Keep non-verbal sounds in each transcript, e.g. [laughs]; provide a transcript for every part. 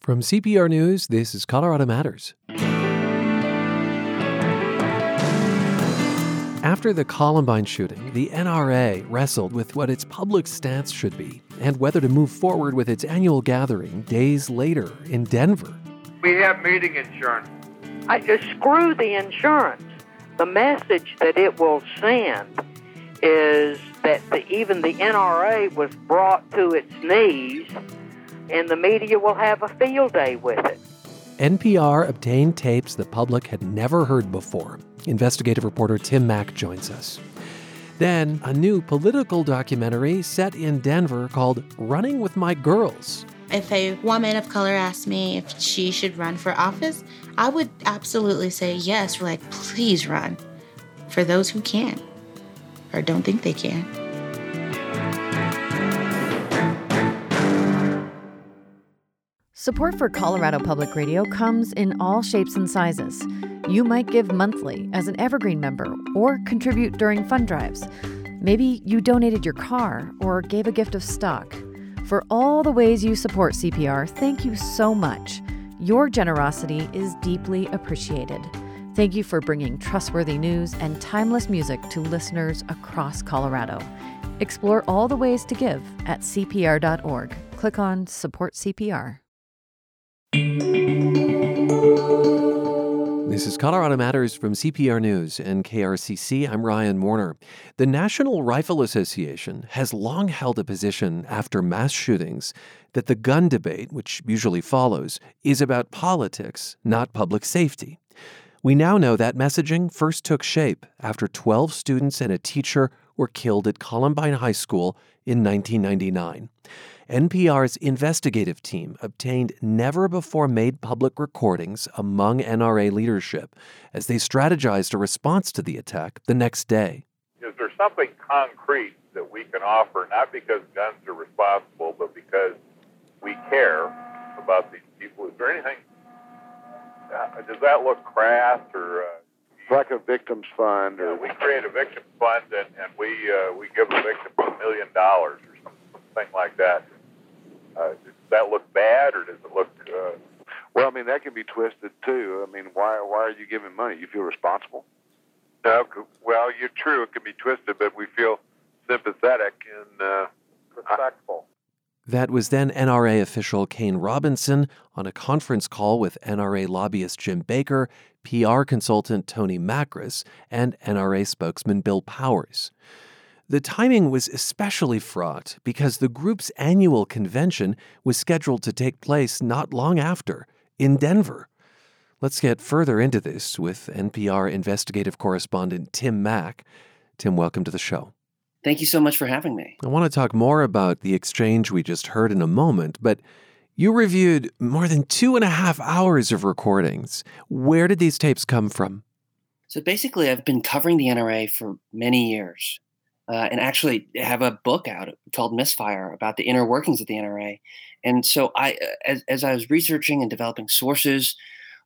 From CPR News, this is Colorado Matters. After the Columbine shooting, the NRA wrestled with what its public stance should be and whether to move forward with its annual gathering days later in Denver. We have meeting insurance. I just screw the insurance. The message that it will send is that the, even the NRA was brought to its knees, and the media will have a field day with it. NPR obtained tapes the public had never heard before. Investigative reporter Tim Mak joins us. Then, a new political documentary set in Denver called Running with My Girls. If a woman of color asked me if she should run for office, I would absolutely say yes. Like, please run for those who can or don't think they can. Support for Colorado Public Radio comes in all shapes and sizes. You might give monthly as an Evergreen member or contribute during fund drives. Maybe you donated your car or gave a gift of stock. For all the ways you support CPR, thank you so much. Your generosity is deeply appreciated. Thank you for bringing trustworthy news and timeless music to listeners across Colorado. Explore all the ways to give at CPR.org. Click on Support CPR. This is Colorado Matters from CPR News and KRCC. I'm Ryan Warner. The National Rifle Association has long held a position after mass shootings that the gun debate, which usually follows, is about politics, not public safety. We now know that messaging first took shape after 12 students and a teacher were killed at Columbine High School in 1999. NPR's investigative team obtained never before made public recordings among NRA leadership as they strategized a response to the attack the next day. Is there something concrete that we can offer, not because guns are responsible, but because we care about these people? Is there anything uh, does that look crass or? Uh, like a victims fund, or we create a victim fund and, and we uh, we give a victim a million dollars or something like that. Uh, does that look bad or does it look? Uh, well, I mean that can be twisted too. I mean, why why are you giving money? You feel responsible? No, well, you're true. It can be twisted, but we feel sympathetic and uh, respectful. That was then NRA official Kayne Robinson on a conference call with NRA lobbyist Jim Baker, PR consultant Tony Makris, and NRA spokesman Bill Powers. The timing was especially fraught because the group's annual convention was scheduled to take place not long after in Denver. Let's get further into this with NPR investigative correspondent Tim Mak. Tim, welcome to the show. Thank you so much for having me. I want to talk more about the exchange we just heard in a moment, but you reviewed more than two and a half hours of recordings. Where did these tapes come from? So basically, I've been covering the NRA for many years. Uh, and actually have a book out called Misfire about the inner workings of the NRA. And so I, as, as I was researching and developing sources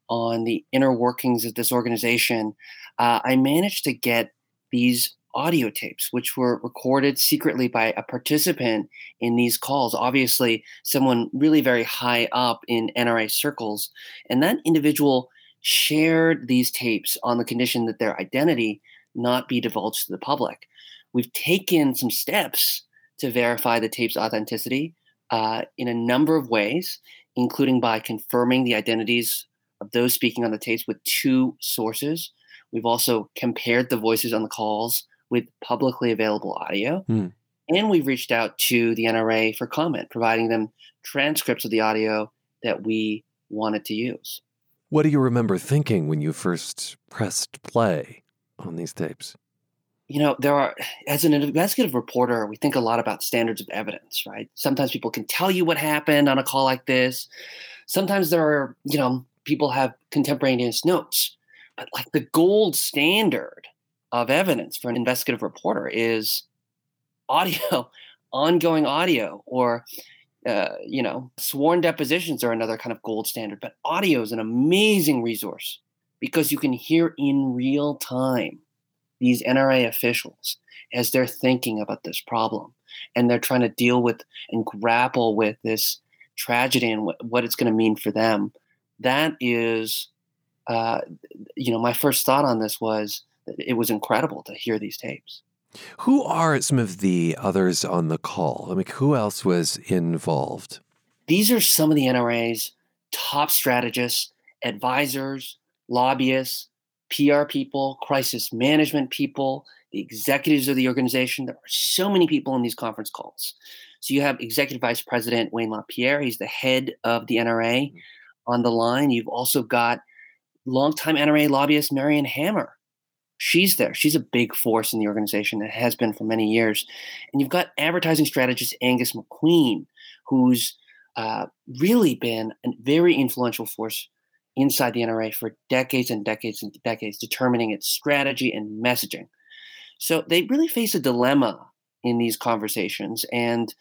on the inner workings of this organization, uh, I managed to get these audio tapes, which were recorded secretly by a participant in these calls. Obviously, someone really very high up in NRA circles. And that individual shared these tapes on the condition that their identity not be divulged to the public. We've taken some steps to verify the tape's authenticity uh, in a number of ways, including by confirming the identities of those speaking on the tapes with two sources. We've also compared the voices on the calls with publicly available audio. Mm. And we've reached out to the NRA for comment, providing them transcripts of the audio that we wanted to use. What do you remember thinking when you first pressed play on these tapes? You know, there are, as an investigative reporter, we think a lot about standards of evidence, right? Sometimes people can tell you what happened on a call like this. Sometimes there are, you know, people have contemporaneous notes. But like the gold standard of evidence for an investigative reporter is audio, [laughs] ongoing audio, or uh, you know, sworn depositions are another kind of gold standard. But audio is an amazing resource because you can hear in real time these NRA officials as they're thinking about this problem and they're trying to deal with and grapple with this tragedy and what, what it's going to mean for them. That is, uh, you know, my first thought on this was it was incredible to hear these tapes. Who are some of the others on the call? I mean, who else was involved? These are some of the NRA's top strategists, advisors, lobbyists, PR people, crisis management people, the executives of the organization. There are so many people in these conference calls. So you have Executive Vice President Wayne LaPierre, he's the head of the NRA mm-hmm. on the line. You've also got longtime NRA lobbyist Marion Hammer. She's there. She's a big force in the organization and has been for many years. And you've got advertising strategist Angus McQueen, who's uh, really been a very influential force inside the NRA for decades and decades and decades, determining its strategy and messaging. So they really face a dilemma in these conversations. And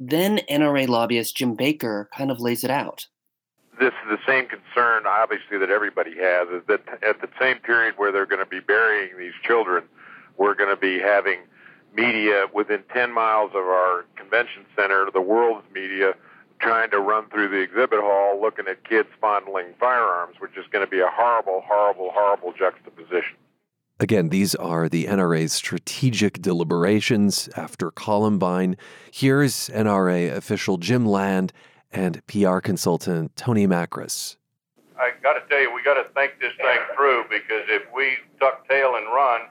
then NRA lobbyist Jim Baker kind of lays it out. This is the same concern, obviously, that everybody has is that at the same period where they're going to be burying these children, we're going to be having media within 10 miles of our convention center, the world's media, trying to run through the exhibit hall looking at kids fondling firearms, which is going to be a horrible, horrible, horrible juxtaposition. Again, these are the NRA's strategic deliberations after Columbine. Here's NRA official Jim Land and PR consultant Tony Makris. I got to tell you, we got to think this thing through because if we tuck tail and run,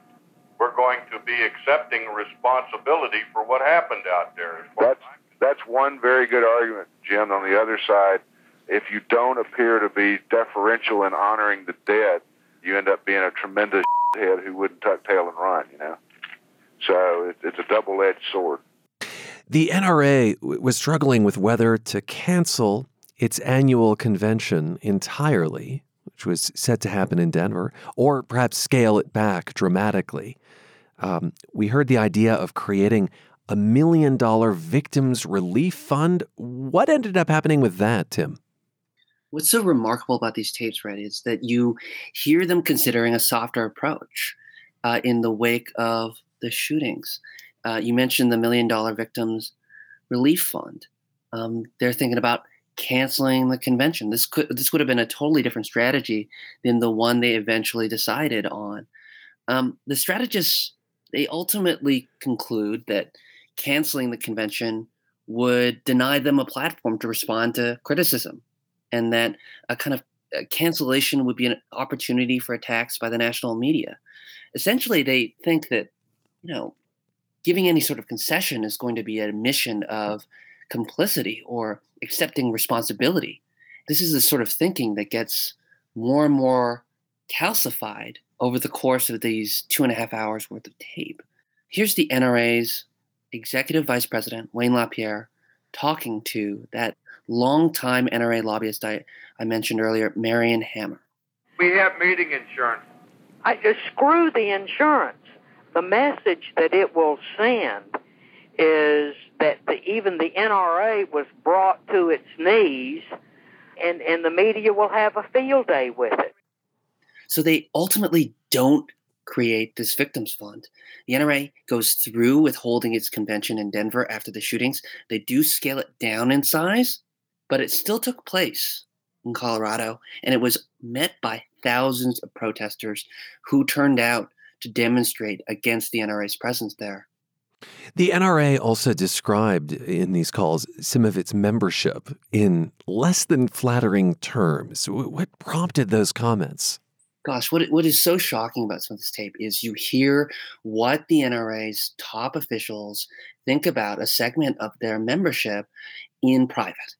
we're going to be accepting responsibility for what happened out there. That's that's one very good argument, Jim. On the other side, if you don't appear to be deferential in honoring the dead, you end up being a tremendous [laughs] head who wouldn't tuck tail and run. You know, so it, it's a double-edged sword. The NRA was struggling with whether to cancel its annual convention entirely, which was set to happen in Denver, or perhaps scale it back dramatically. Um, we heard the idea of creating a million dollar victims relief fund. What ended up happening with that, Tim? What's so remarkable about these tapes, Red, is that you hear them considering a softer approach uh, in the wake of the shootings. Uh, you mentioned the Million Dollar Victims Relief Fund. Um, they're thinking about canceling the convention. This could this would have been a totally different strategy than the one they eventually decided on. Um, the strategists they ultimately conclude that canceling the convention would deny them a platform to respond to criticism, and that a kind of a cancellation would be an opportunity for attacks by the national media. Essentially, they think that you know giving any sort of concession is going to be an admission of complicity or accepting responsibility. This is the sort of thinking that gets more and more calcified over the course of these two and a half hours worth of tape. Here's the NRA's executive vice president, Wayne LaPierre, talking to that longtime NRA lobbyist I, I mentioned earlier, Marion Hammer. We have meeting insurance. I just screw the insurance. The message that it will send is that the, even the NRA was brought to its knees, and, and the media will have a field day with it. So they ultimately don't create this victims fund. The NRA goes through with holding its convention in Denver after the shootings. They do scale it down in size, but it still took place in Colorado, and it was met by thousands of protesters who turned out to demonstrate against the NRA's presence there. The NRA also described in these calls some of its membership in less than flattering terms. What prompted those comments? Gosh, what what is so shocking about some of this tape is you hear what the NRA's top officials think about a segment of their membership in private.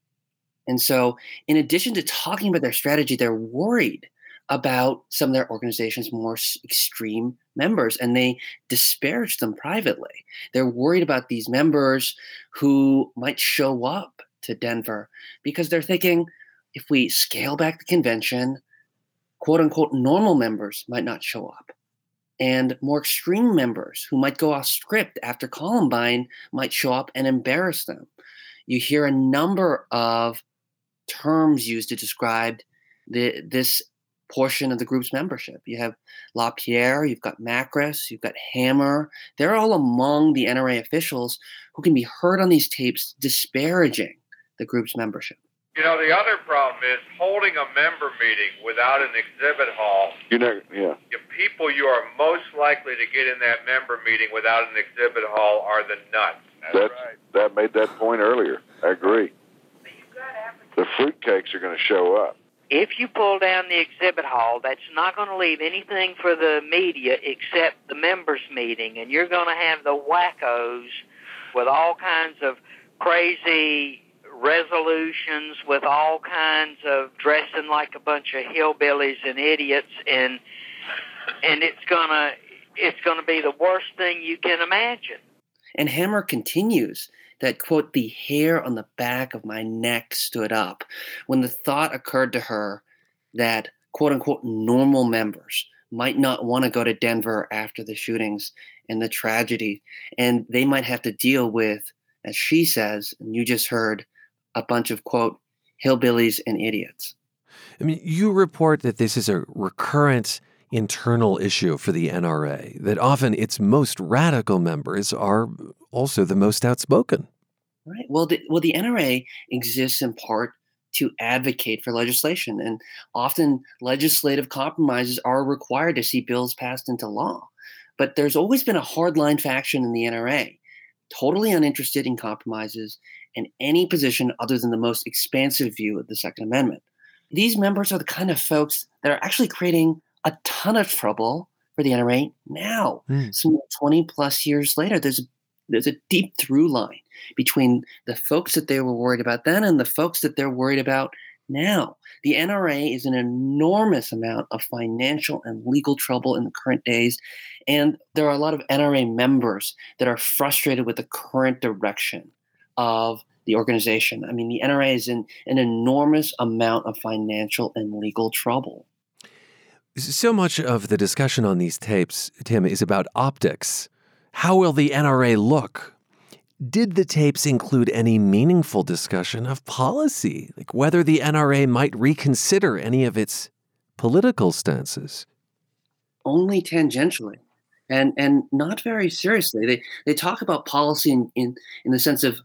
And so, in addition to talking about their strategy, they're worried about some of their organization's more extreme members and they disparage them privately. They're worried about these members who might show up to Denver because they're thinking if we scale back the convention, quote unquote normal members might not show up. And more extreme members who might go off script after Columbine might show up and embarrass them. You hear a number of terms used to describe the, this portion of the group's membership. You have LaPierre, you've got Makris, you've got Hammer. They're all among the NRA officials who can be heard on these tapes disparaging the group's membership. You know, the other problem is holding a member meeting without an exhibit hall. You know, yeah. The people you are most likely to get in that member meeting without an exhibit hall are the nuts. That's, right. That made that point earlier. I agree. The fruitcakes are going to show up. If you pull down the exhibit hall, that's not going to leave anything for the media except the members' meeting, and you're going to have the wackos with all kinds of crazy resolutions, with all kinds of dressing like a bunch of hillbillies and idiots, and and it's gonna it's gonna be the worst thing you can imagine. And Hammer continues that, quote, the hair on the back of my neck stood up when the thought occurred to her that, quote unquote, normal members might not want to go to Denver after the shootings and the tragedy. And they might have to deal with, as she says, and you just heard, a bunch of, quote, hillbillies and idiots. I mean, you report that this is a recurrent internal issue for the NRA, that often its most radical members are also the most outspoken. Right. Well, the, well, the NRA exists in part to advocate for legislation, and often legislative compromises are required to see bills passed into law. But there's always been a hardline faction in the NRA, totally uninterested in compromises and any position other than the most expansive view of the Second Amendment. These members are the kind of folks that are actually creating a ton of trouble for the NRA now. Mm. Some 20 plus years later, there's a, there's a deep through line between the folks that they were worried about then and the folks that they're worried about now. The NRA is an enormous amount of financial and legal trouble in the current days. And there are a lot of NRA members that are frustrated with the current direction of the organization. I mean, the NRA is in an enormous amount of financial and legal trouble. So much of the discussion on these tapes, Tim, is about optics. How will the NRA look? Did the tapes include any meaningful discussion of policy, like whether the NRA might reconsider any of its political stances? Only tangentially. And and not very seriously. They they talk about policy in, in, in the sense of,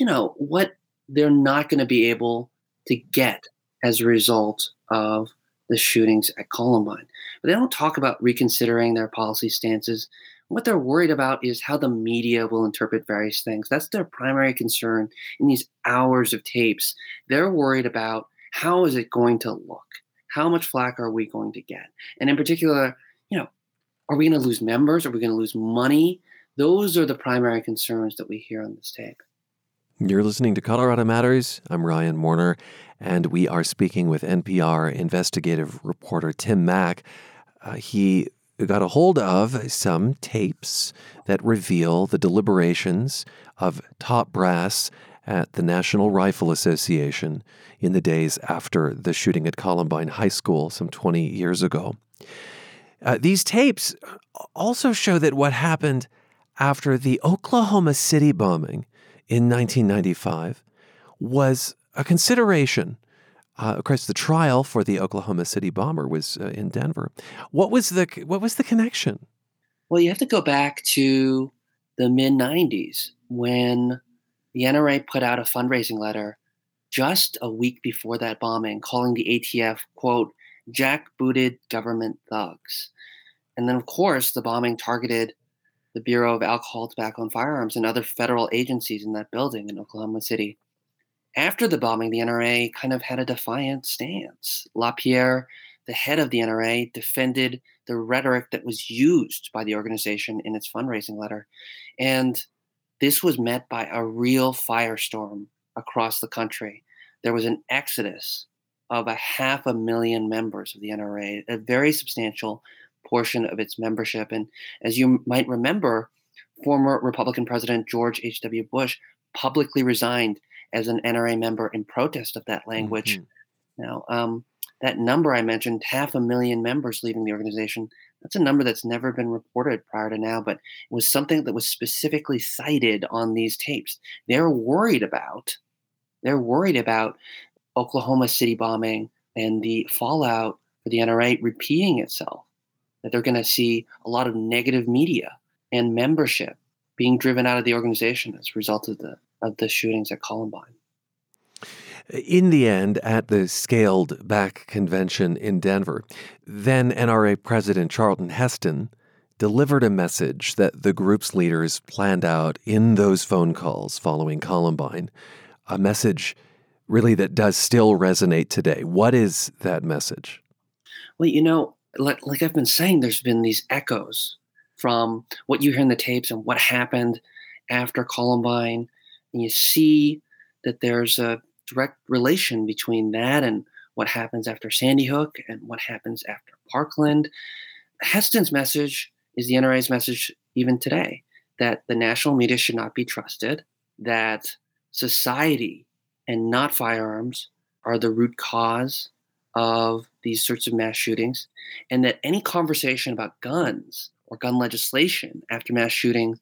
you know, what they're not going to be able to get as a result of the shootings at Columbine. But they don't talk about reconsidering their policy stances. What they're worried about is how the media will interpret various things. That's their primary concern in these hours of tapes. They're worried about how is it going to look? How much flack are we going to get? And in particular, you know, are we going to lose members? Are we going to lose money? Those are the primary concerns that we hear on this tape. You're listening to Colorado Matters. I'm Ryan Warner, and we are speaking with NPR investigative reporter Tim Mak. Uh, he got a hold of some tapes that reveal the deliberations of top brass at the National Rifle Association in the days after the shooting at Columbine High School some 20 years ago. Uh, these tapes also show that what happened after the Oklahoma City bombing in 1995 was a consideration. Uh, of course, the trial for the Oklahoma City bomber was uh, in Denver. What was the what was the connection? Well, you have to go back to the mid 90s when the NRA put out a fundraising letter just a week before that bombing, calling the ATF, quote, jackbooted government thugs. And then, of course, the bombing targeted the Bureau of Alcohol, Tobacco, and Firearms and other federal agencies in that building in Oklahoma City. After the bombing, the NRA kind of had a defiant stance. LaPierre, the head of the NRA, defended the rhetoric that was used by the organization in its fundraising letter. And this was met by a real firestorm across the country. There was an exodus of a half a million members of the NRA, a very substantial portion of its membership. And as you might remember, former Republican President George H.W. Bush publicly resigned as an NRA member in protest of that language. Mm-hmm. Now, um, that number I mentioned, half a million members leaving the organization, that's a number that's never been reported prior to now, but it was something that was specifically cited on these tapes. They're worried about, they're worried about Oklahoma City bombing and the fallout for the NRA repeating itself that they're going to see a lot of negative media and membership being driven out of the organization as a result of the of the shootings at Columbine. In the end, at the scaled back convention in Denver, then NRA President Charlton Heston delivered a message that the group's leaders planned out in those phone calls following Columbine, a message really that does still resonate today. What is that message? Well, you know, like, like I've been saying, there's been these echoes from what you hear in the tapes and what happened after Columbine. And you see that there's a direct relation between that and what happens after Sandy Hook and what happens after Parkland. Heston's message is the NRA's message even today that the national media should not be trusted, that society and not firearms are the root cause of these sorts of mass shootings, and that any conversation about guns or gun legislation after mass shootings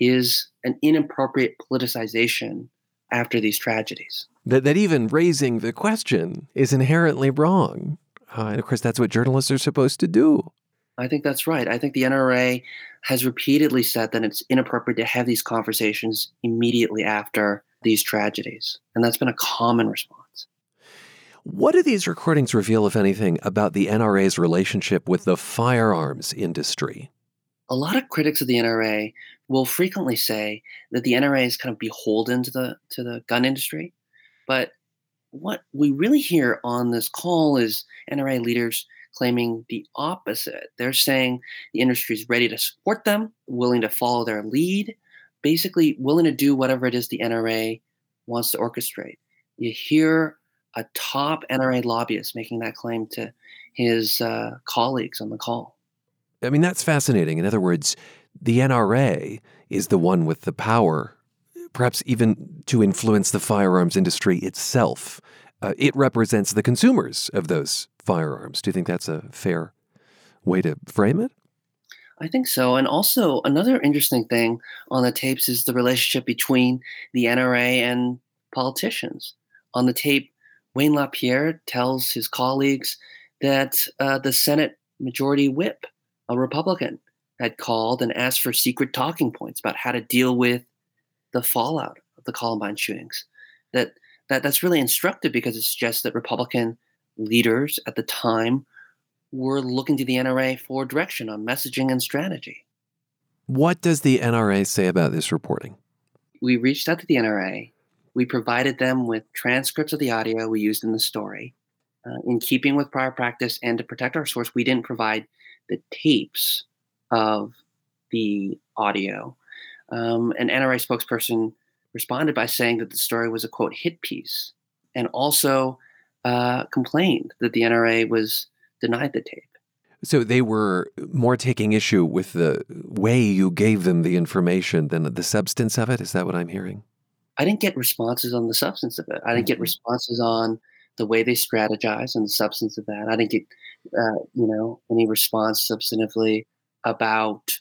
is an inappropriate politicization after these tragedies. That, that even raising the question is inherently wrong. Uh, and of course, that's what journalists are supposed to do. I think that's right. I think the NRA has repeatedly said that it's inappropriate to have these conversations immediately after these tragedies. And that's been a common response. What do these recordings reveal, if anything, about the NRA's relationship with the firearms industry? A lot of critics of the NRA will frequently say that the NRA is kind of beholden to the to the gun industry. But what we really hear on this call is NRA leaders claiming the opposite. They're saying the industry is ready to support them, willing to follow their lead, basically willing to do whatever it is the NRA wants to orchestrate. You hear a top NRA lobbyist making that claim to his uh, colleagues on the call. I mean, that's fascinating. In other words, the NRA is the one with the power, perhaps even to influence the firearms industry itself. Uh, it represents the consumers of those firearms. Do you think that's a fair way to frame it? I think so. And also, another interesting thing on the tapes is the relationship between the NRA and politicians. On the tape, Wayne LaPierre tells his colleagues that uh, the Senate Majority Whip, a Republican, had called and asked for secret talking points about how to deal with the fallout of the Columbine shootings. That, that that's really instructive because it suggests that Republican leaders at the time were looking to the NRA for direction on messaging and strategy. What does the NRA say about this reporting? We reached out to the NRA. We provided them with transcripts of the audio we used in the story. Uh, in keeping with prior practice and to protect our source, we didn't provide the tapes of the audio. Um, an NRA spokesperson responded by saying that the story was a quote hit piece and also uh, complained that the NRA was denied the tape. So they were more taking issue with the way you gave them the information than the substance of it. Is that what I'm hearing? I didn't get responses on the substance of it. I didn't mm-hmm. get responses on the way they strategize and the substance of that. I didn't get, uh, you know, any response substantively about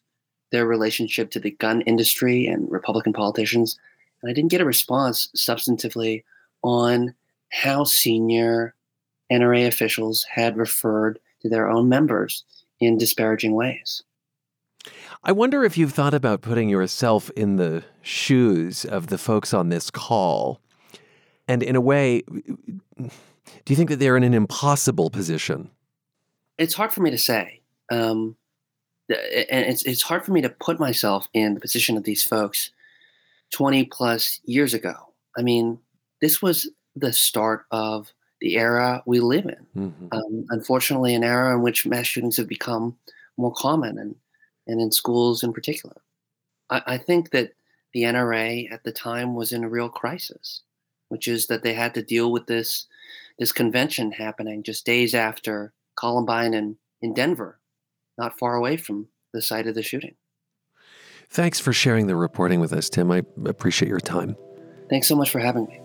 their relationship to the gun industry and Republican politicians. And I didn't get a response substantively on how senior NRA officials had referred to their own members in disparaging ways. I wonder if you've thought about putting yourself in the shoes of the folks on this call. And in a way, do you think that they're in an impossible position? It's hard for me to say. Um, and it's, it's hard for me to put myself in the position of these folks 20 plus years ago. I mean, this was the start of the era we live in. Mm-hmm. Um, unfortunately, an era in which mass shootings have become more common and, and in schools in particular. I, I think that the NRA at the time was in a real crisis, which is that they had to deal with this this convention happening just days after Columbine in, in Denver, not far away from the site of the shooting. Thanks for sharing the reporting with us, Tim. I appreciate your time. Thanks so much for having me.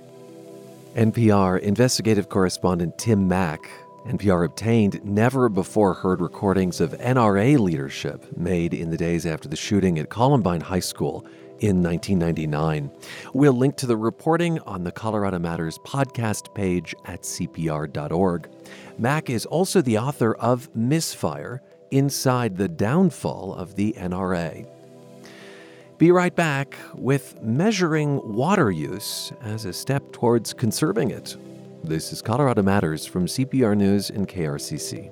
NPR investigative correspondent Tim Mak. NPR obtained never before heard recordings of NRA leadership made in the days after the shooting at Columbine High School in 1999. We'll link to the reporting on the Colorado Matters podcast page at CPR.org. Mak is also the author of Misfire Inside the Downfall of the NRA. Be right back with measuring water use as a step towards conserving it This is Colorado Matters from CPR News and KRCC.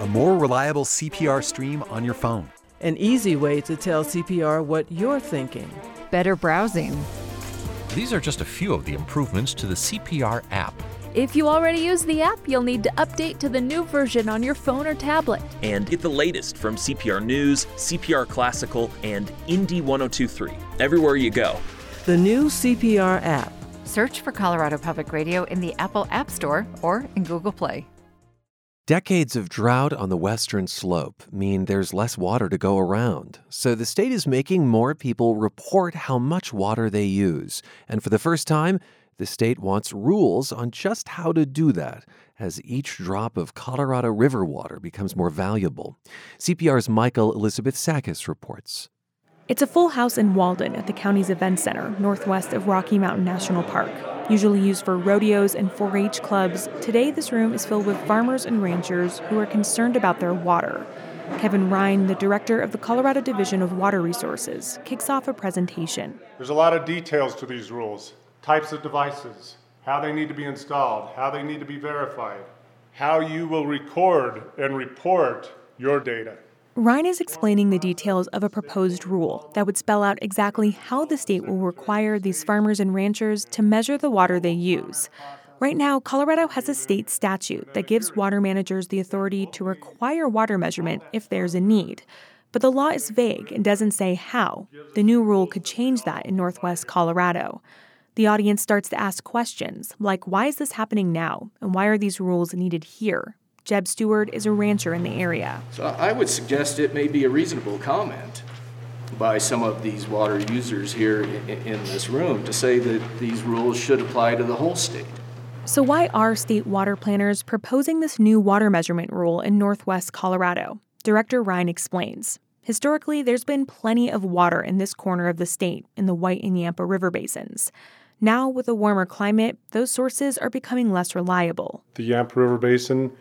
A more reliable CPR stream on your phone. An easy way to tell CPR what you're thinking. Better browsing. These are just a few of the improvements to the CPR app. If you already use the app, you'll need to update to the new version on your phone or tablet. And get the latest from CPR News, CPR Classical, and Indie 1023 everywhere you go. The new CPR app. Search for Colorado Public Radio in the Apple App Store or in Google Play. Decades of drought on the western slope mean there's less water to go around. So the state is making more people report how much water they use. And for the first time, the state wants rules on just how to do that as each drop of Colorado River water becomes more valuable. CPR's Michael Elizabeth Sakas reports. It's a full house in Walden at the county's event center, northwest of Rocky Mountain National Park. Usually used for rodeos and 4 H clubs, today this room is filled with farmers and ranchers who are concerned about their water. Kevin Ryan, the director of the Colorado Division of Water Resources, kicks off a presentation. There's a lot of details to these rules types of devices, how they need to be installed, how they need to be verified, how you will record and report your data. Ryan is explaining the details of a proposed rule that would spell out exactly how the state will require these farmers and ranchers to measure the water they use. Right now, Colorado has a state statute that gives water managers the authority to require water measurement if there's a need. But the law is vague and doesn't say how. The new rule could change that in Northwest Colorado. The audience starts to ask questions like why is this happening now? And why are these rules needed here? Jeb Stewart is a rancher in the area. So I would suggest it may be a reasonable comment by some of these water users here in, this room to say that these rules should apply to the whole state. So, why are state water planners proposing this new water measurement rule in northwest Colorado? Director Ryan explains. Historically, there's been plenty of water in this corner of the state in the White and Yampa River basins. Now, with a warmer climate, those sources are becoming less reliable. The Yampa River Basin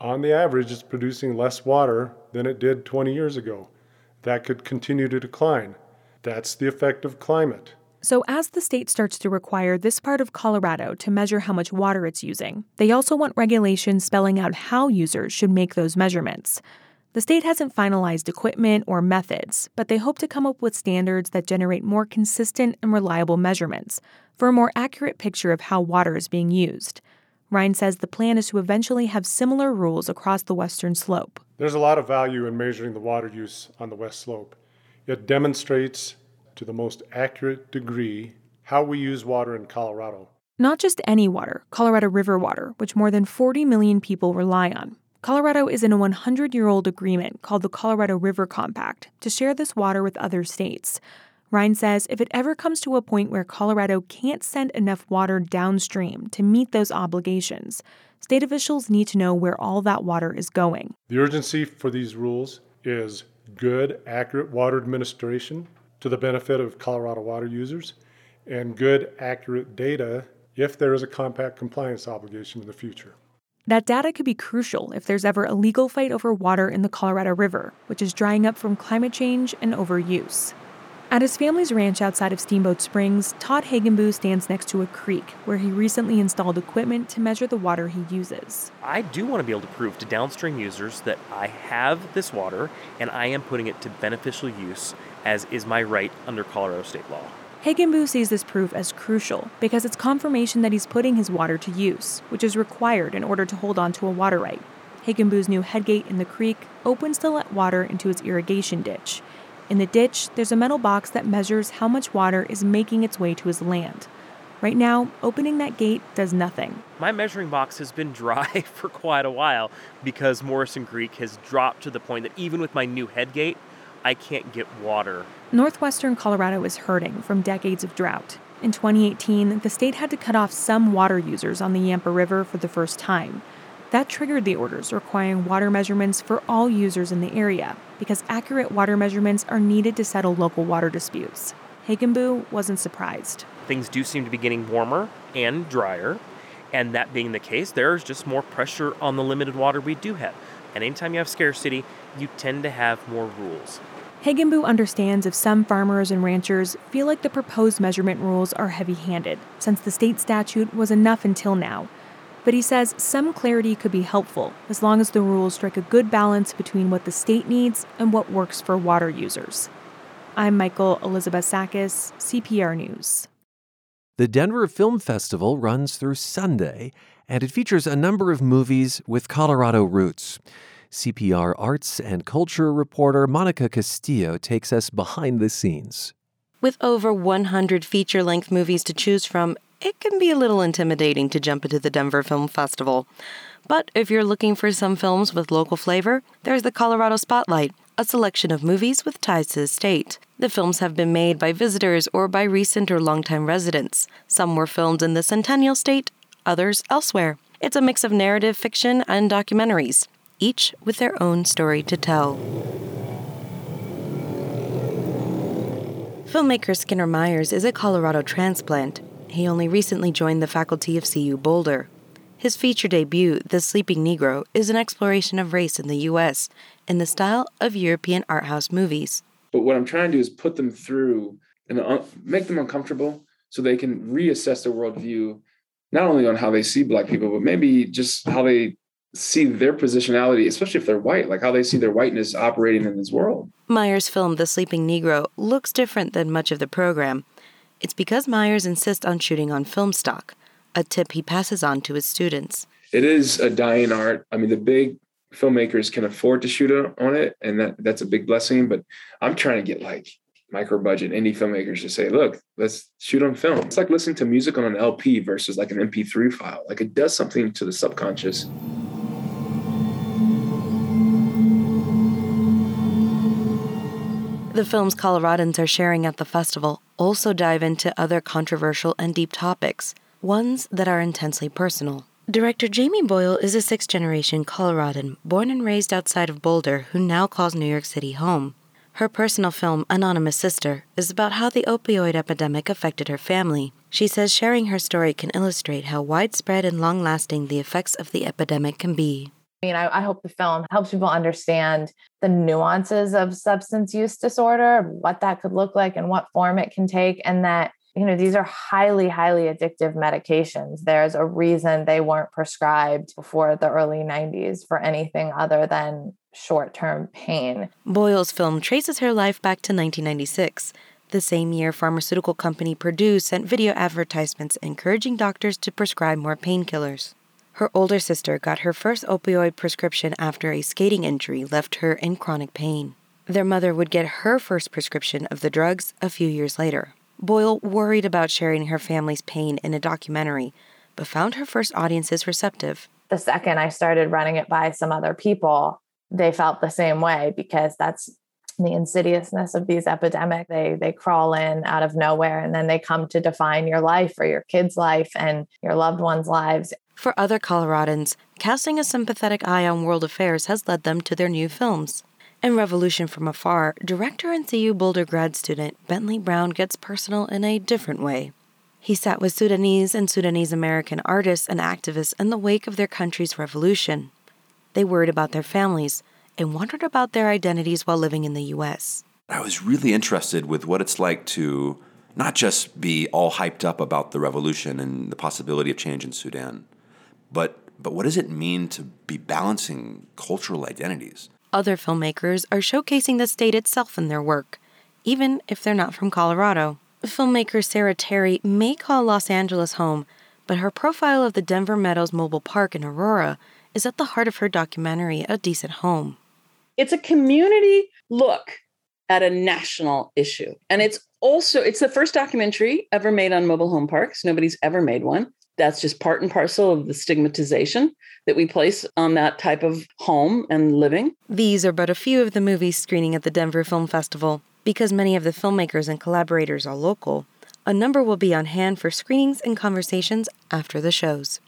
on the average, is producing less water than it did 20 years ago. That could continue to decline. That's the effect of climate. So, as the state starts to require this part of Colorado to measure how much water it's using, they also want regulations spelling out how users should make those measurements. The state hasn't finalized equipment or methods, but they hope to come up with standards that generate more consistent and reliable measurements for a more accurate picture of how water is being used. Ryan says the plan is to eventually have similar rules across the western slope. There's a lot of value in measuring the water use on the west slope. It demonstrates to the most accurate degree how we use water in Colorado. Not just any water, Colorado River water, which more than 40 million people rely on. Colorado is in a 100 year old agreement called the Colorado River Compact to share this water with other states. Ryan says if it ever comes to a point where Colorado can't send enough water downstream to meet those obligations, state officials need to know where all that water is going. The urgency for these rules is good, accurate water administration to the benefit of Colorado water users and good, accurate data if there is a compact compliance obligation in the future. That data could be crucial if there's ever a legal fight over water in the Colorado River, which is drying up from climate change and overuse. At his family's ranch outside of Steamboat Springs, Todd Hagenbuch stands next to a creek where he recently installed equipment to measure the water he uses. I do want to be able to prove to downstream users that I have this water and I am putting it to beneficial use, as is my right under Colorado state law. Hagenbuch sees this proof as crucial because it's confirmation that he's putting his water to use, which is required in order to hold on to a water right. Hagenbuch's new headgate in the creek opens to let water into his irrigation ditch in the ditch, there's a metal box that measures how much water is making its way to his land. Right now, opening that gate does nothing. My measuring box has been [laughs] dry for quite a while because Morrison Creek has dropped to the point that even with my new head gate, I can't get water. Northwestern Colorado is hurting from decades of drought. In 2018, the state had to cut off some water users on the Yampa River for the first time. That triggered the orders requiring water measurements for all users in the area because accurate water measurements are needed to settle local water disputes. Hagenbuch wasn't surprised. Things do seem to be getting warmer and drier, and that being the case, there's just more pressure on the limited water we do have. And anytime you have scarcity, you tend to have more rules. Hagenbuch understands if some farmers and ranchers feel like the proposed measurement rules are heavy handed, since the state statute was enough until now. But he says some clarity could be helpful as long as the rules strike a good balance between what the state needs and what works for water users. I'm Michael Elizabeth Sakas, CPR News. The Denver Film Festival runs through Sunday, and it features a number of movies with Colorado roots. CPR arts and culture reporter Monica Castillo takes us behind the scenes. With over 100 feature length movies to choose from, it can be a little intimidating to jump into the Denver Film Festival. But if you're looking for some films with local flavor, there's the Colorado Spotlight, a selection of movies with ties to the state. The films have been made by visitors or by recent or longtime residents. Some were filmed in the Centennial State, others elsewhere. It's a mix of narrative fiction and documentaries each with their own story to tell. Filmmaker Skinner Myers is a Colorado transplant. He only recently joined the faculty of CU Boulder. His feature debut, The Sleeping Negro, is an exploration of race in the U.S. in the style of European art house movies. But what I'm trying to do is put them through and un- make them uncomfortable so they can reassess their worldview, not only on how they see Black people, but maybe just how they see their positionality, especially if they're white, like how they see their whiteness operating in this world. Myers' film, The Sleeping Negro, looks different than much of the program. It's because Myers insists on shooting on film stock, a tip he passes on to his students. It is a dying art. I mean, the big filmmakers can afford to shoot on it, and that that's a big blessing. But I'm trying to get like micro budget indie filmmakers to say, look, let's shoot on film. It's like listening to music on an LP versus like an MP3 file. Like it does something to the subconscious. The films Coloradans are sharing at the festival also dive into other controversial and deep topics, ones that are intensely personal. Director Jamie Boyle is a sixth generation Coloradan born and raised outside of Boulder who now calls New York City home. Her personal film, Anonymous Sister, is about how the opioid epidemic affected her family. She says sharing her story can illustrate how widespread and long lasting the effects of the epidemic can be. I mean, I, I, hope the film helps people understand the nuances of substance use disorder, what that could look like, and what form it can take, and that you know these are highly, highly addictive medications. There's a reason they weren't prescribed before the early '90s for anything other than short-term pain. Boyle's film traces her life back to 1996. The same year, pharmaceutical company Purdue sent video advertisements encouraging doctors to prescribe more painkillers. Her older sister got her first opioid prescription after a skating injury left her in chronic pain. Their mother would get her first prescription of the drugs a few years later. Boyle worried about sharing her family's pain in a documentary, but found her first audiences receptive. The second I started running it by some other people, they felt the same way because that's the insidiousness of these epidemics. They they crawl in out of nowhere and then they come to define your life or your kids' life and your loved ones' lives. For other Coloradans, casting a sympathetic eye on world affairs has led them to their new films. In Revolution from Afar, director and CU Boulder grad student Bentley Brown gets personal in a different way. He sat with Sudanese and Sudanese American artists and activists in the wake of their country's revolution. They worried about their families and wondered about their identities while living in the U.S. I was really interested with what it's like to not just be all hyped up about the revolution and the possibility of change in Sudan, but but what does it mean to be balancing cultural identities? Other filmmakers are showcasing the state itself in their work, even if they're not from Colorado. Filmmaker Sarah Terry may call Los Angeles home, but her profile of the Denver Meadows Mobile Park in Aurora is at the heart of her documentary, A Decent Home. It's a community look at a national issue. And it's also it's the first documentary ever made on mobile home parks. Nobody's ever made one. That's just part and parcel of the stigmatization that we place on that type of home and living. These are but a few of the movies screening at the Denver Film Festival. Because many of the filmmakers and collaborators are local, a number will be on hand for screenings and conversations after the shows.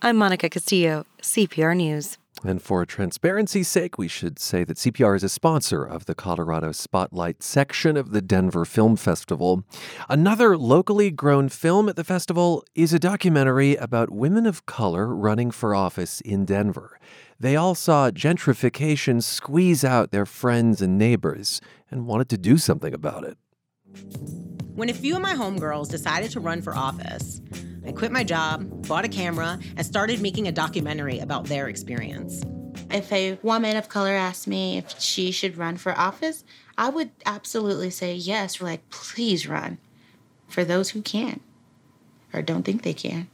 I'm Monica Castillo, CPR News. And for transparency's sake, we should say that CPR is a sponsor of the Colorado Spotlight section of the Denver Film Festival. Another locally grown film at the festival is a documentary about women of color running for office in Denver. They all saw gentrification squeeze out their friends and neighbors and wanted to do something about it. When a few of my homegirls decided to run for office, I quit my job, bought a camera, and started making a documentary about their experience. If a woman of color asked me if she should run for office, I would absolutely say yes. We're Like, please run for those who can or don't think they can.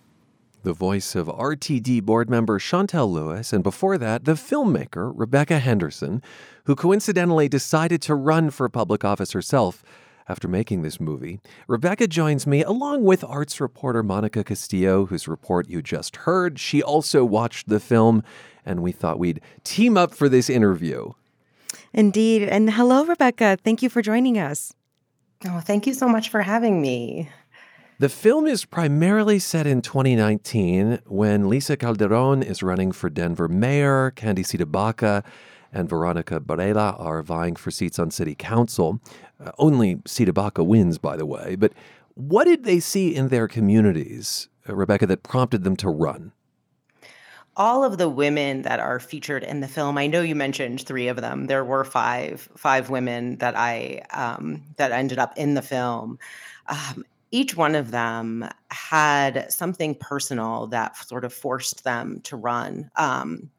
The voice of RTD board member Shontel Lewis, and before that, the filmmaker Rebecca Henderson, who coincidentally decided to run for public office herself after making this movie. Rebecca joins me along with arts reporter Monica Castillo, whose report you just heard. She also watched the film, and we thought we'd team up for this interview. Indeed. And hello, Rebecca. Thank you for joining us. Oh, thank you so much for having me. The film is primarily set in 2019 when Lisa Calderon is running for Denver mayor, Candi CdeBaca and Veronica Barela are vying for seats on city council. Uh, only CdeBaca wins, by the way. But what did they see in their communities, uh, Rebecca, that prompted them to run? all of the women that are featured in the film i know you mentioned three of them there were five five women that i um, that ended up in the film um, each one of them had something personal that sort of forced them to run um,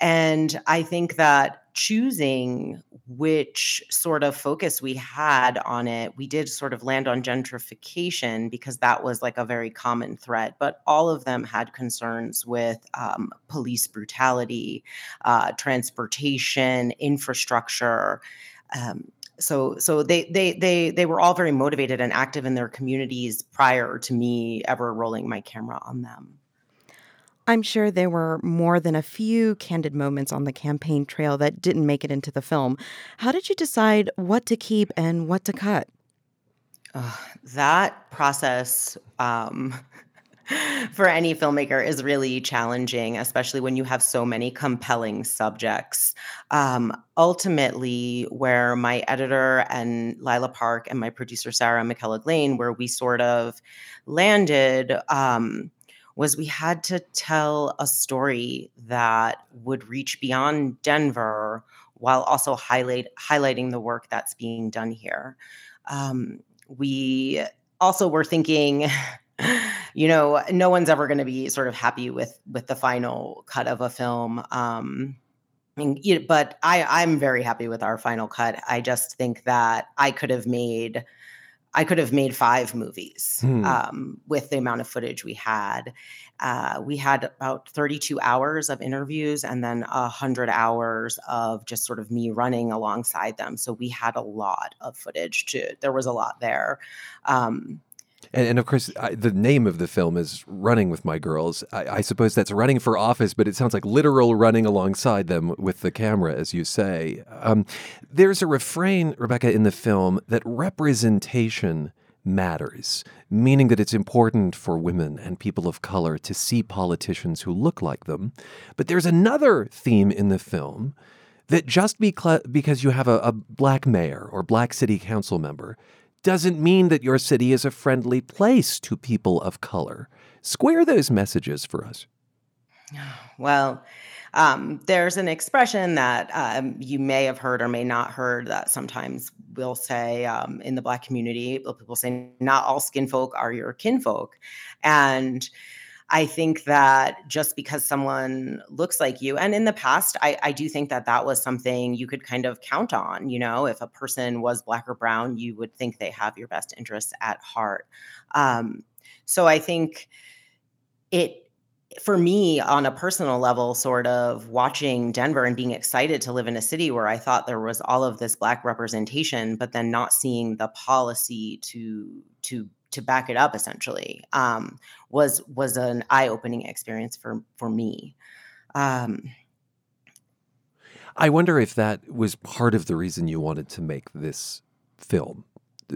and I think that choosing which sort of focus we had on it, we did sort of land on gentrification because that was like a very common threat. But all of them had concerns with um, police brutality, uh, transportation, infrastructure. Um, so so they they they they were all very motivated and active in their communities prior to me ever rolling my camera on them. I'm sure there were more than a few candid moments on the campaign trail that didn't make it into the film. How did you decide what to keep and what to cut? Uh, that process um, [laughs] for any filmmaker is really challenging, especially when you have so many compelling subjects. Um, ultimately, where my editor and Lila Park and my producer Sarah McKellig Lane, where we sort of landed. Um, was we had to tell a story that would reach beyond Denver while also highlight highlighting the work that's being done here. Um, we also were thinking [laughs] you know no one's ever going to be sort of happy with with the final cut of a film um but i i'm very happy with our final cut i just think that i could have made I could have made five movies hmm. um, with the amount of footage we had. Uh, we had about 32 hours of interviews and then 100 hours of just sort of me running alongside them. So we had a lot of footage too. There was a lot there. Um, and, and of course, I, the name of the film is Running with My Girls. I, I, suppose that's running for office, but it sounds like literal running alongside them with the camera, as you say. Um, there's a refrain, Rebecca, in the film that representation matters, meaning that it's important for women and people of color to see politicians who look like them. But there's another theme in the film that just because you have a, a black mayor or black city council member doesn't mean that your city is a friendly place to people of color. Square those messages for us. Well, um, there's an expression that um, you may have heard or may not heard that sometimes we'll say um, in the Black community. People say, "Not all skin folk are your kinfolk," and I think that just because someone looks like you, and in the past, I, I, do think that that was something you could kind of count on. You know, if a person was black or brown, you would think they have your best interests at heart. Um, so I think it, for me, on a personal level, sort of watching Denver and being excited to live in a city where I thought there was all of this black representation, but then not seeing the policy to to to back it up essentially um, was was an eye-opening experience for for me um, i wonder if that was part of the reason you wanted to make this film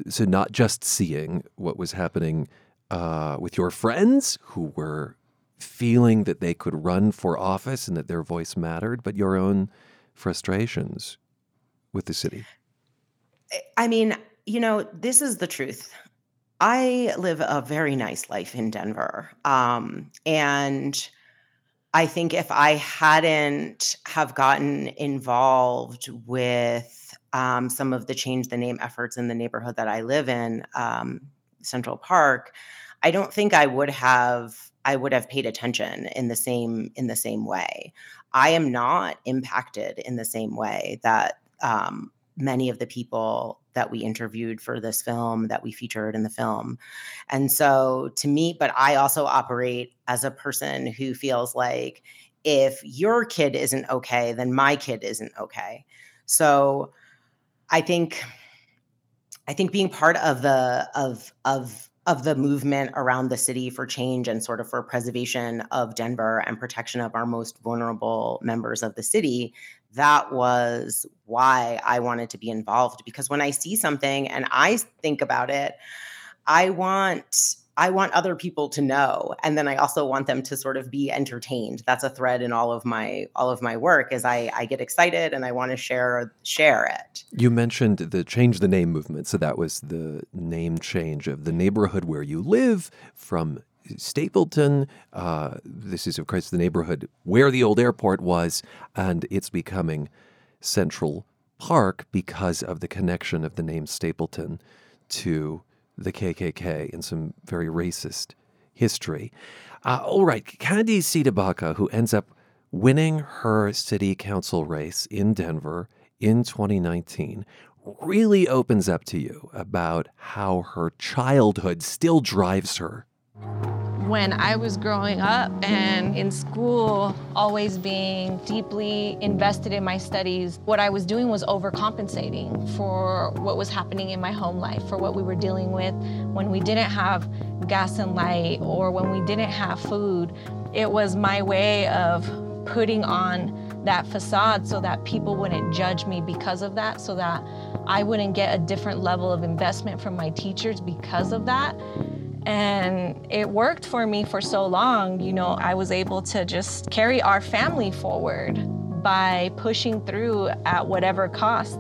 so not just seeing what was happening uh, with your friends who were feeling that they could run for office and that their voice mattered, but your own frustrations with the city. I mean, you know, this is the truth. I live a very nice life in Denver. Um, and I think if I hadn't have gotten involved with um, some of the change the name efforts in the neighborhood that I live in, um, Central Park, I don't think I would have I would have paid attention in the same in the same way. I am not impacted in the same way that um, many of the people that we interviewed for this film that we featured in the film. And so to me, but I also operate as a person who feels like if your kid isn't okay, then my kid isn't okay. So I think I think being part of the of of of the movement around the city for change and sort of for preservation of Denver and protection of our most vulnerable members of the city, that was why I wanted to be involved. Because when I see something and I think about it, I want I want other people to know and then I also want them to sort of be entertained. That's a thread in all of my all of my work is I I get excited and I want to share share it. You mentioned the change the name movement. So that was the name change of the neighborhood where you live from Stapleton. Uh, this is, of course, the neighborhood where the old airport was, and it's becoming Central Park because of the connection of the name Stapleton to the KKK and some very racist history. Uh, all right, Candice CdeBaca, who ends up winning her city council race in Denver in 2019, really opens up to you about how her childhood still drives her when I was growing up and in school, always being deeply invested in my studies, what I was doing was overcompensating for what was happening in my home life, for what we were dealing with when we didn't have gas and light or when we didn't have food. It was my way of putting on that facade so that people wouldn't judge me because of that, so that I wouldn't get a different level of investment from my teachers because of that. And it worked for me for so long. You know, I was able to just carry our family forward by pushing through at whatever cost.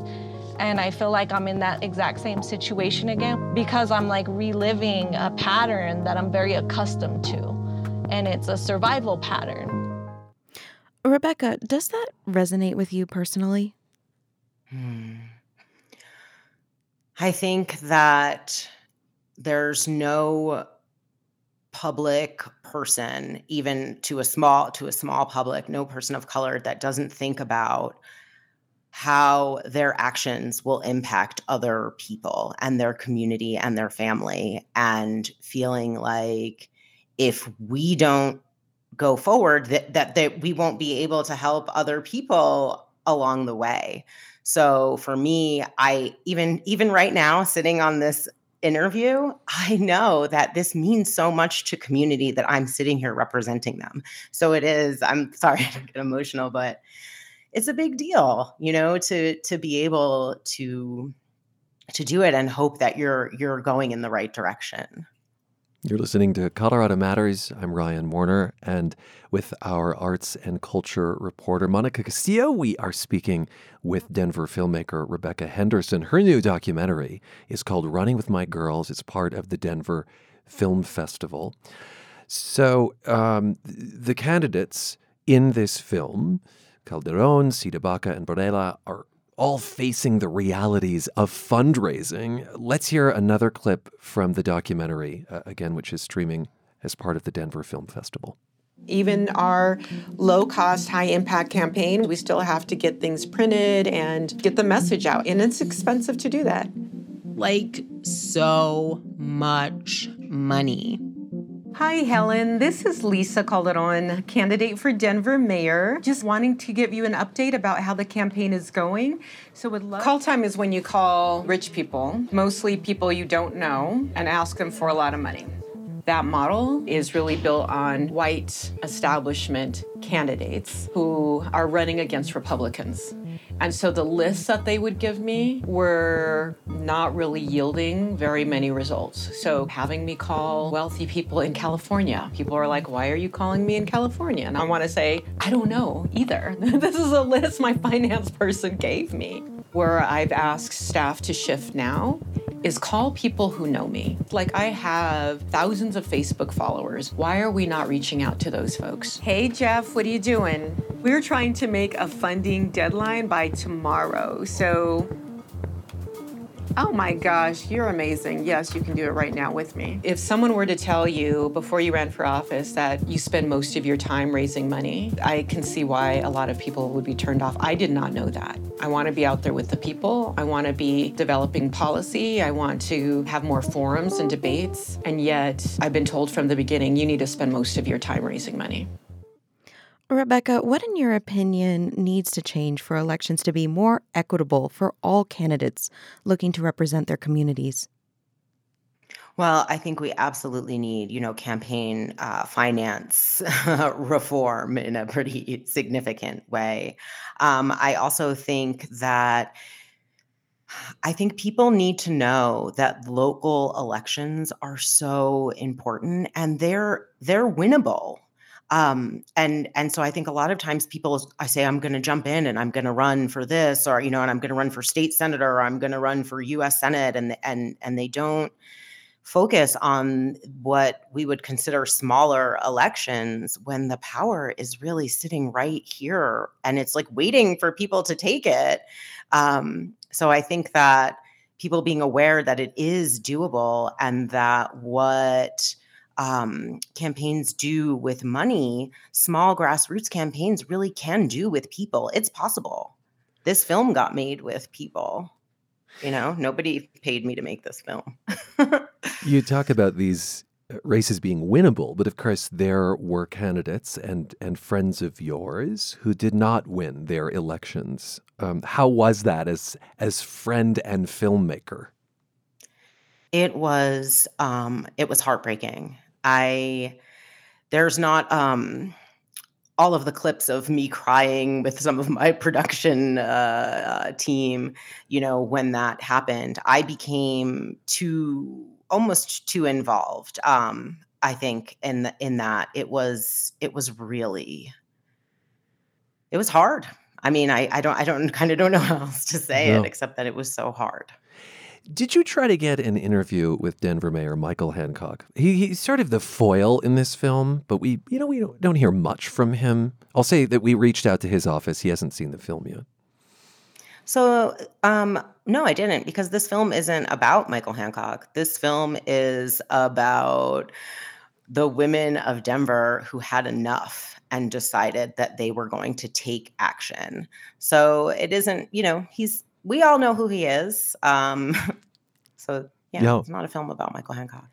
And I feel like I'm in that exact same situation again because I'm like reliving a pattern that I'm very accustomed to. And it's a survival pattern. Rebecca, does that resonate with you personally? Hmm. I think that there's no public person even to a small to a small public no person of color that doesn't think about how their actions will impact other people and their community and their family and feeling like if we don't go forward that, that that we won't be able to help other people along the way. So for me i even even right now sitting on this interview, I know that this means so much to community that I'm sitting here representing them. So it is, I'm [laughs] sorry to get emotional, but it's a big deal, you know, to to be able to to do it and hope that you're you're going in the right direction. You're listening to Colorado Matters. I'm Ryan Warner, and with our arts and culture reporter Monica Castillo, we are speaking with Denver filmmaker Rebecca Henderson. Her new documentary is called Running with My Girls. It's part of the Denver Film Festival. So, um, the candidates in this film, Calderon, CdeBaca, and Barela, are all facing the realities of fundraising. Let's hear another clip from the documentary, uh, again, which is streaming as part of the Denver Film Festival. Even our low cost, high impact campaign, we still have to get things printed and get the message out. And it's expensive to do that. Like so much money. Hi, Helen. This is Lisa Calderon, candidate for Denver mayor. Just wanting to give you an update about how the campaign is going. So, would love. Call time is when you call rich people, mostly people you don't know, and ask them for a lot of money. That model is really built on white establishment candidates who are running against Republicans. And so the lists that they would give me were not really yielding very many results. So having me call wealthy people in California, people are like, why are you calling me in California? And I want to say, I don't know either. [laughs] this is a list my [laughs] finance person gave me. Where I've asked staff to shift now is call people who know me. Like I have thousands of Facebook followers. Why are we not reaching out to those folks? Hey Jeff, what are you doing? We're trying to make a funding deadline by tomorrow. So Oh my gosh, you're amazing. Yes, you can do it right now with me. If someone were to tell you before you ran for office that you spend most of your time raising money, I can see why a lot of people would be turned off. I did not know that. I want to be out there with the people. I want to be developing policy. I want to have more forums and debates. And yet, I've been told from the beginning you need to spend most of your time raising money. Rebecca, what in your opinion needs to change for elections to be more equitable for all candidates looking to represent their communities? Well, I think we absolutely need, you know, campaign uh, finance [laughs] reform in a pretty significant way. Um, I also think that I think people need to know that local elections are so important and they're they're winnable um, and and so I think a lot of times people I say I'm going to jump in and I'm going to run for this or you know and I'm going to run for state senator or I'm going to run for U.S. Senate and and and they don't focus on what we would consider smaller elections when the power is really sitting right here and it's like waiting for people to take it. Um, so I think that people being aware that it is doable and that what um, campaigns do with money, small grassroots campaigns really can do with people. It's possible. This film got made with people. You know, nobody paid me to make this film. [laughs] you talk about these uh, races being winnable, but of course there were candidates and and friends of yours who did not win their elections. Um, how was that as as friend and filmmaker? It was um, it was heartbreaking. I there's not um, all of the clips of me crying with some of my [laughs] production uh, uh, team. You know, when that happened, I became too almost too involved. Um, I think in the, in that it was it was really it was hard. I mean, I I don't I don't [laughs] kind of don't know how else to say no. it except that it was so hard. Did you try to get an interview with Denver Mayor Michael Hancock? He, he's sort of the foil in this film, but we, you know, we don't, don't hear much from him. I'll say that we reached out to his office. He hasn't seen the film yet. So, um, no, I didn't because this film isn't about Michael Hancock. This film is about the women of Denver who had enough and decided that they were going to take action. So it isn't, you know, he's we all know who he is. Um, [laughs] so yeah, yeah, it's not a film about Michael Hancock.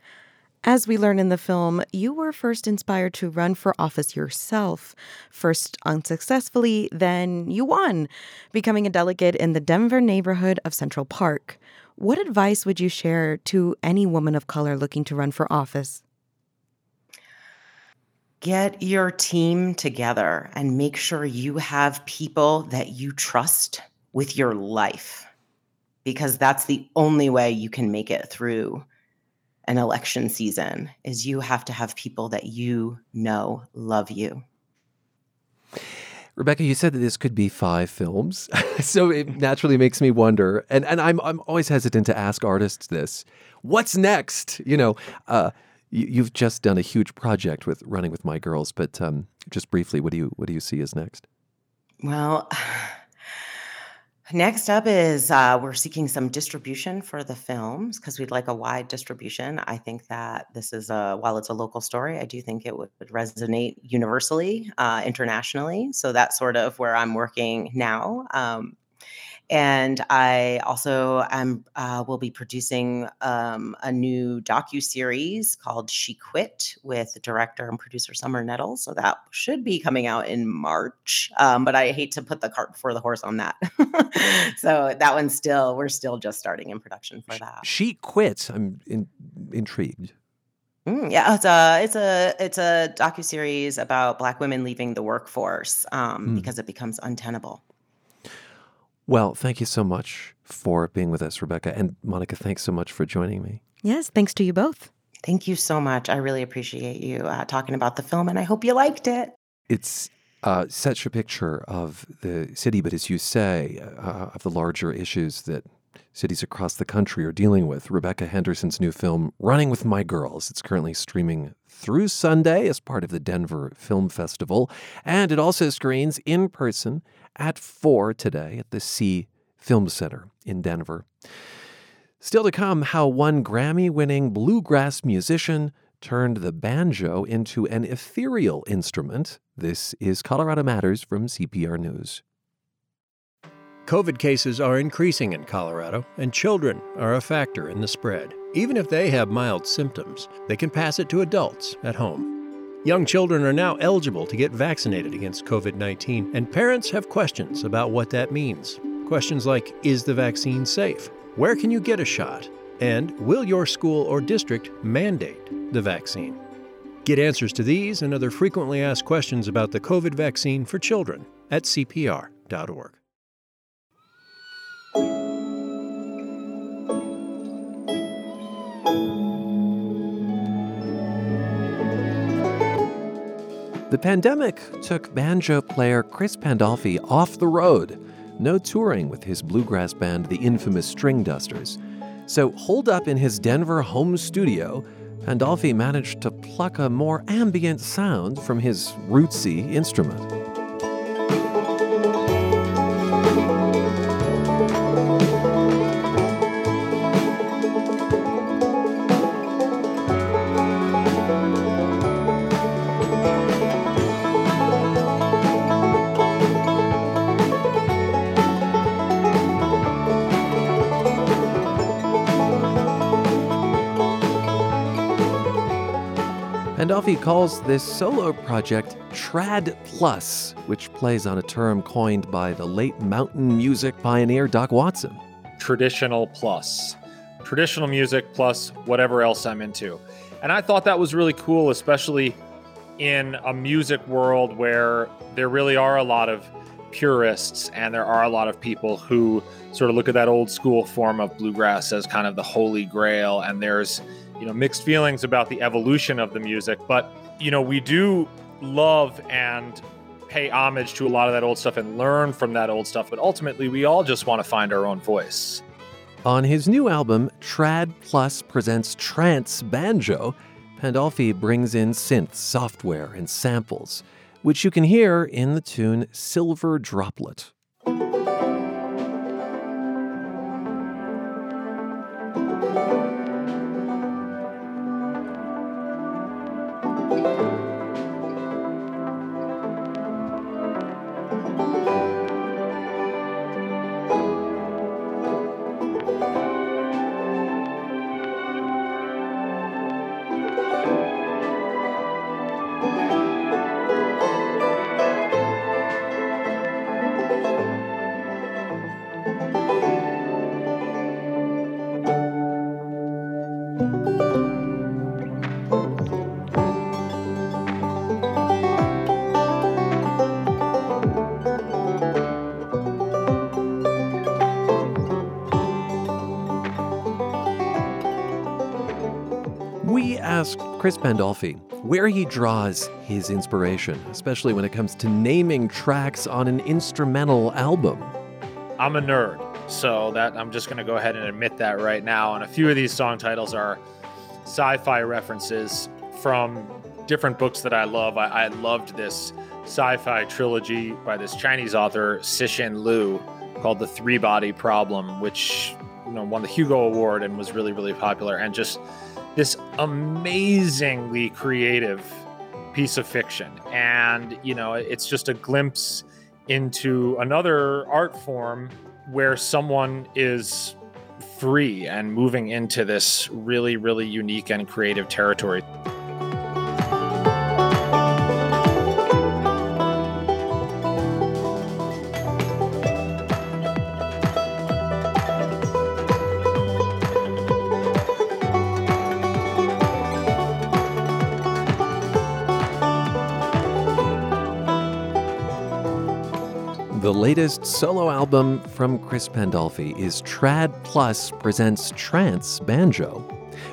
As we learn in the film, you were first inspired to run for office yourself. First unsuccessfully, then you won, becoming a delegate in the Denver neighborhood of Central Park. What advice would you share to any woman of color looking to run for office? Get your team together and make sure you have people that you trust with your life because that's the only way you can make it through an election season is you have to have people that you know love you. Rebecca, you said that this could be five films, [laughs] so it naturally makes me wonder. And and I'm I'm always hesitant to ask artists this: What's next? You know, uh, you, have just done a huge project with running with my girls, but um, just briefly, what do you what do you see as next? Well, Next up is uh, we're seeking some distribution for the films because we'd like a wide distribution. I think that this is a, while it's a local story, I do think it would, would resonate universally, uh, internationally. So that's sort of where I'm working now. Um, and I also am uh, will be producing um, a new docu series called "She Quit" with director and producer Summer Nettles. So that should be coming out in March. Um, but I hate to put the cart before the horse on that. [laughs] so that one's still we're still just starting in production for that. She quit. I'm in, intrigued. Mm, yeah, it's a it's a it's a docu series about Black women leaving the workforce um, mm. because it becomes untenable. Well, thank you so much for being with us, Rebecca. And Monica, thanks so much for joining me. Yes, thanks to you both. Thank you so much. I really appreciate you uh, talking about the film, and I hope you liked it. It's uh, such a picture of the city, but as you say, uh, of the larger issues that cities across the country are dealing with. Rebecca Henderson's new film, Running with My Girls. It's currently streaming through Sunday as part of the Denver Film Festival, and it also screens in person at 4 today at the Sie Film Center in Denver. Still to come, how one Grammy winning bluegrass musician turned the banjo into an ethereal instrument. This is Colorado Matters from CPR News. COVID cases are increasing in Colorado, and children are a factor in the spread. Even if they have mild symptoms, they can pass it to adults at home. Young children are now eligible to get vaccinated against COVID 19, and parents have questions about what that means. Questions like Is the vaccine safe? Where can you get a shot? And will your school or district mandate the vaccine? Get answers to these and other frequently asked questions about the COVID vaccine for children at CPR.org. The pandemic took banjo player Chris Pandolfi off the road. No touring with his bluegrass band, the infamous Stringdusters. So, holed up in his Denver home studio, Pandolfi managed to pluck a more ambient sound from his rootsy instrument. Calls this solo project Trad Plus, which plays on a term coined by the late mountain music pioneer Doc Watson. Traditional plus. Traditional music plus whatever else I'm into. And I thought that was really cool, especially in a music world where there really are a lot of purists and there are a lot of people who sort of look at that old school form of bluegrass as kind of the holy grail and there's you know mixed feelings about the evolution of the music but you know we do love and pay homage to a lot of that old stuff and learn from that old stuff but ultimately we all just want to find our own voice. On his new album trad plus presents trance banjo pandolfi brings in synth software and samples which you can hear in the tune silver droplet Chris Pandolfi where he draws his inspiration, especially when it comes to naming tracks on an instrumental album. I'm a nerd, so that I'm just going to go ahead and admit that right now. And a few of these song titles are sci-fi references from different books that I love. I, I loved this sci-fi trilogy by this Chinese author Cixin Liu called The Three Body Problem, which you know won the Hugo Award and was really really popular and just this amazingly creative piece of fiction. And, you know, it's just a glimpse into another art form where someone is free and moving into this really, really unique and creative territory. Latest solo album from Chris Pandolfi is Trad Plus presents Trance Banjo.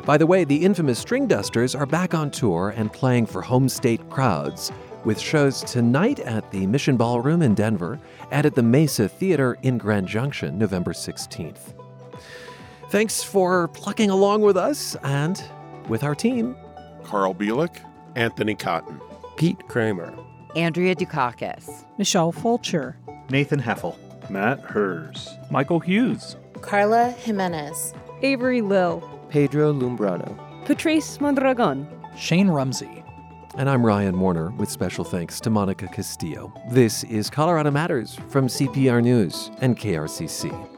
By the way, the infamous Stringdusters are back on tour and playing for home state crowds, with shows tonight at the Mission Ballroom in Denver and at the Mesa Theater in Grand Junction, November 16th. Thanks for plucking along with us and with our team. Carl Bielek, Anthony Cotton, Pete Kramer, Andrea Dukakis, Michelle Fulcher, Nathan Heffel, Matt Hers, Michael Hughes, Carla Jimenez, Avery Lill, Pedro Lumbrano, Patrice Mondragon, Shane Rumsey. And I'm Ryan Warner with special thanks to Monica Castillo. This is Colorado Matters from CPR News and KRCC.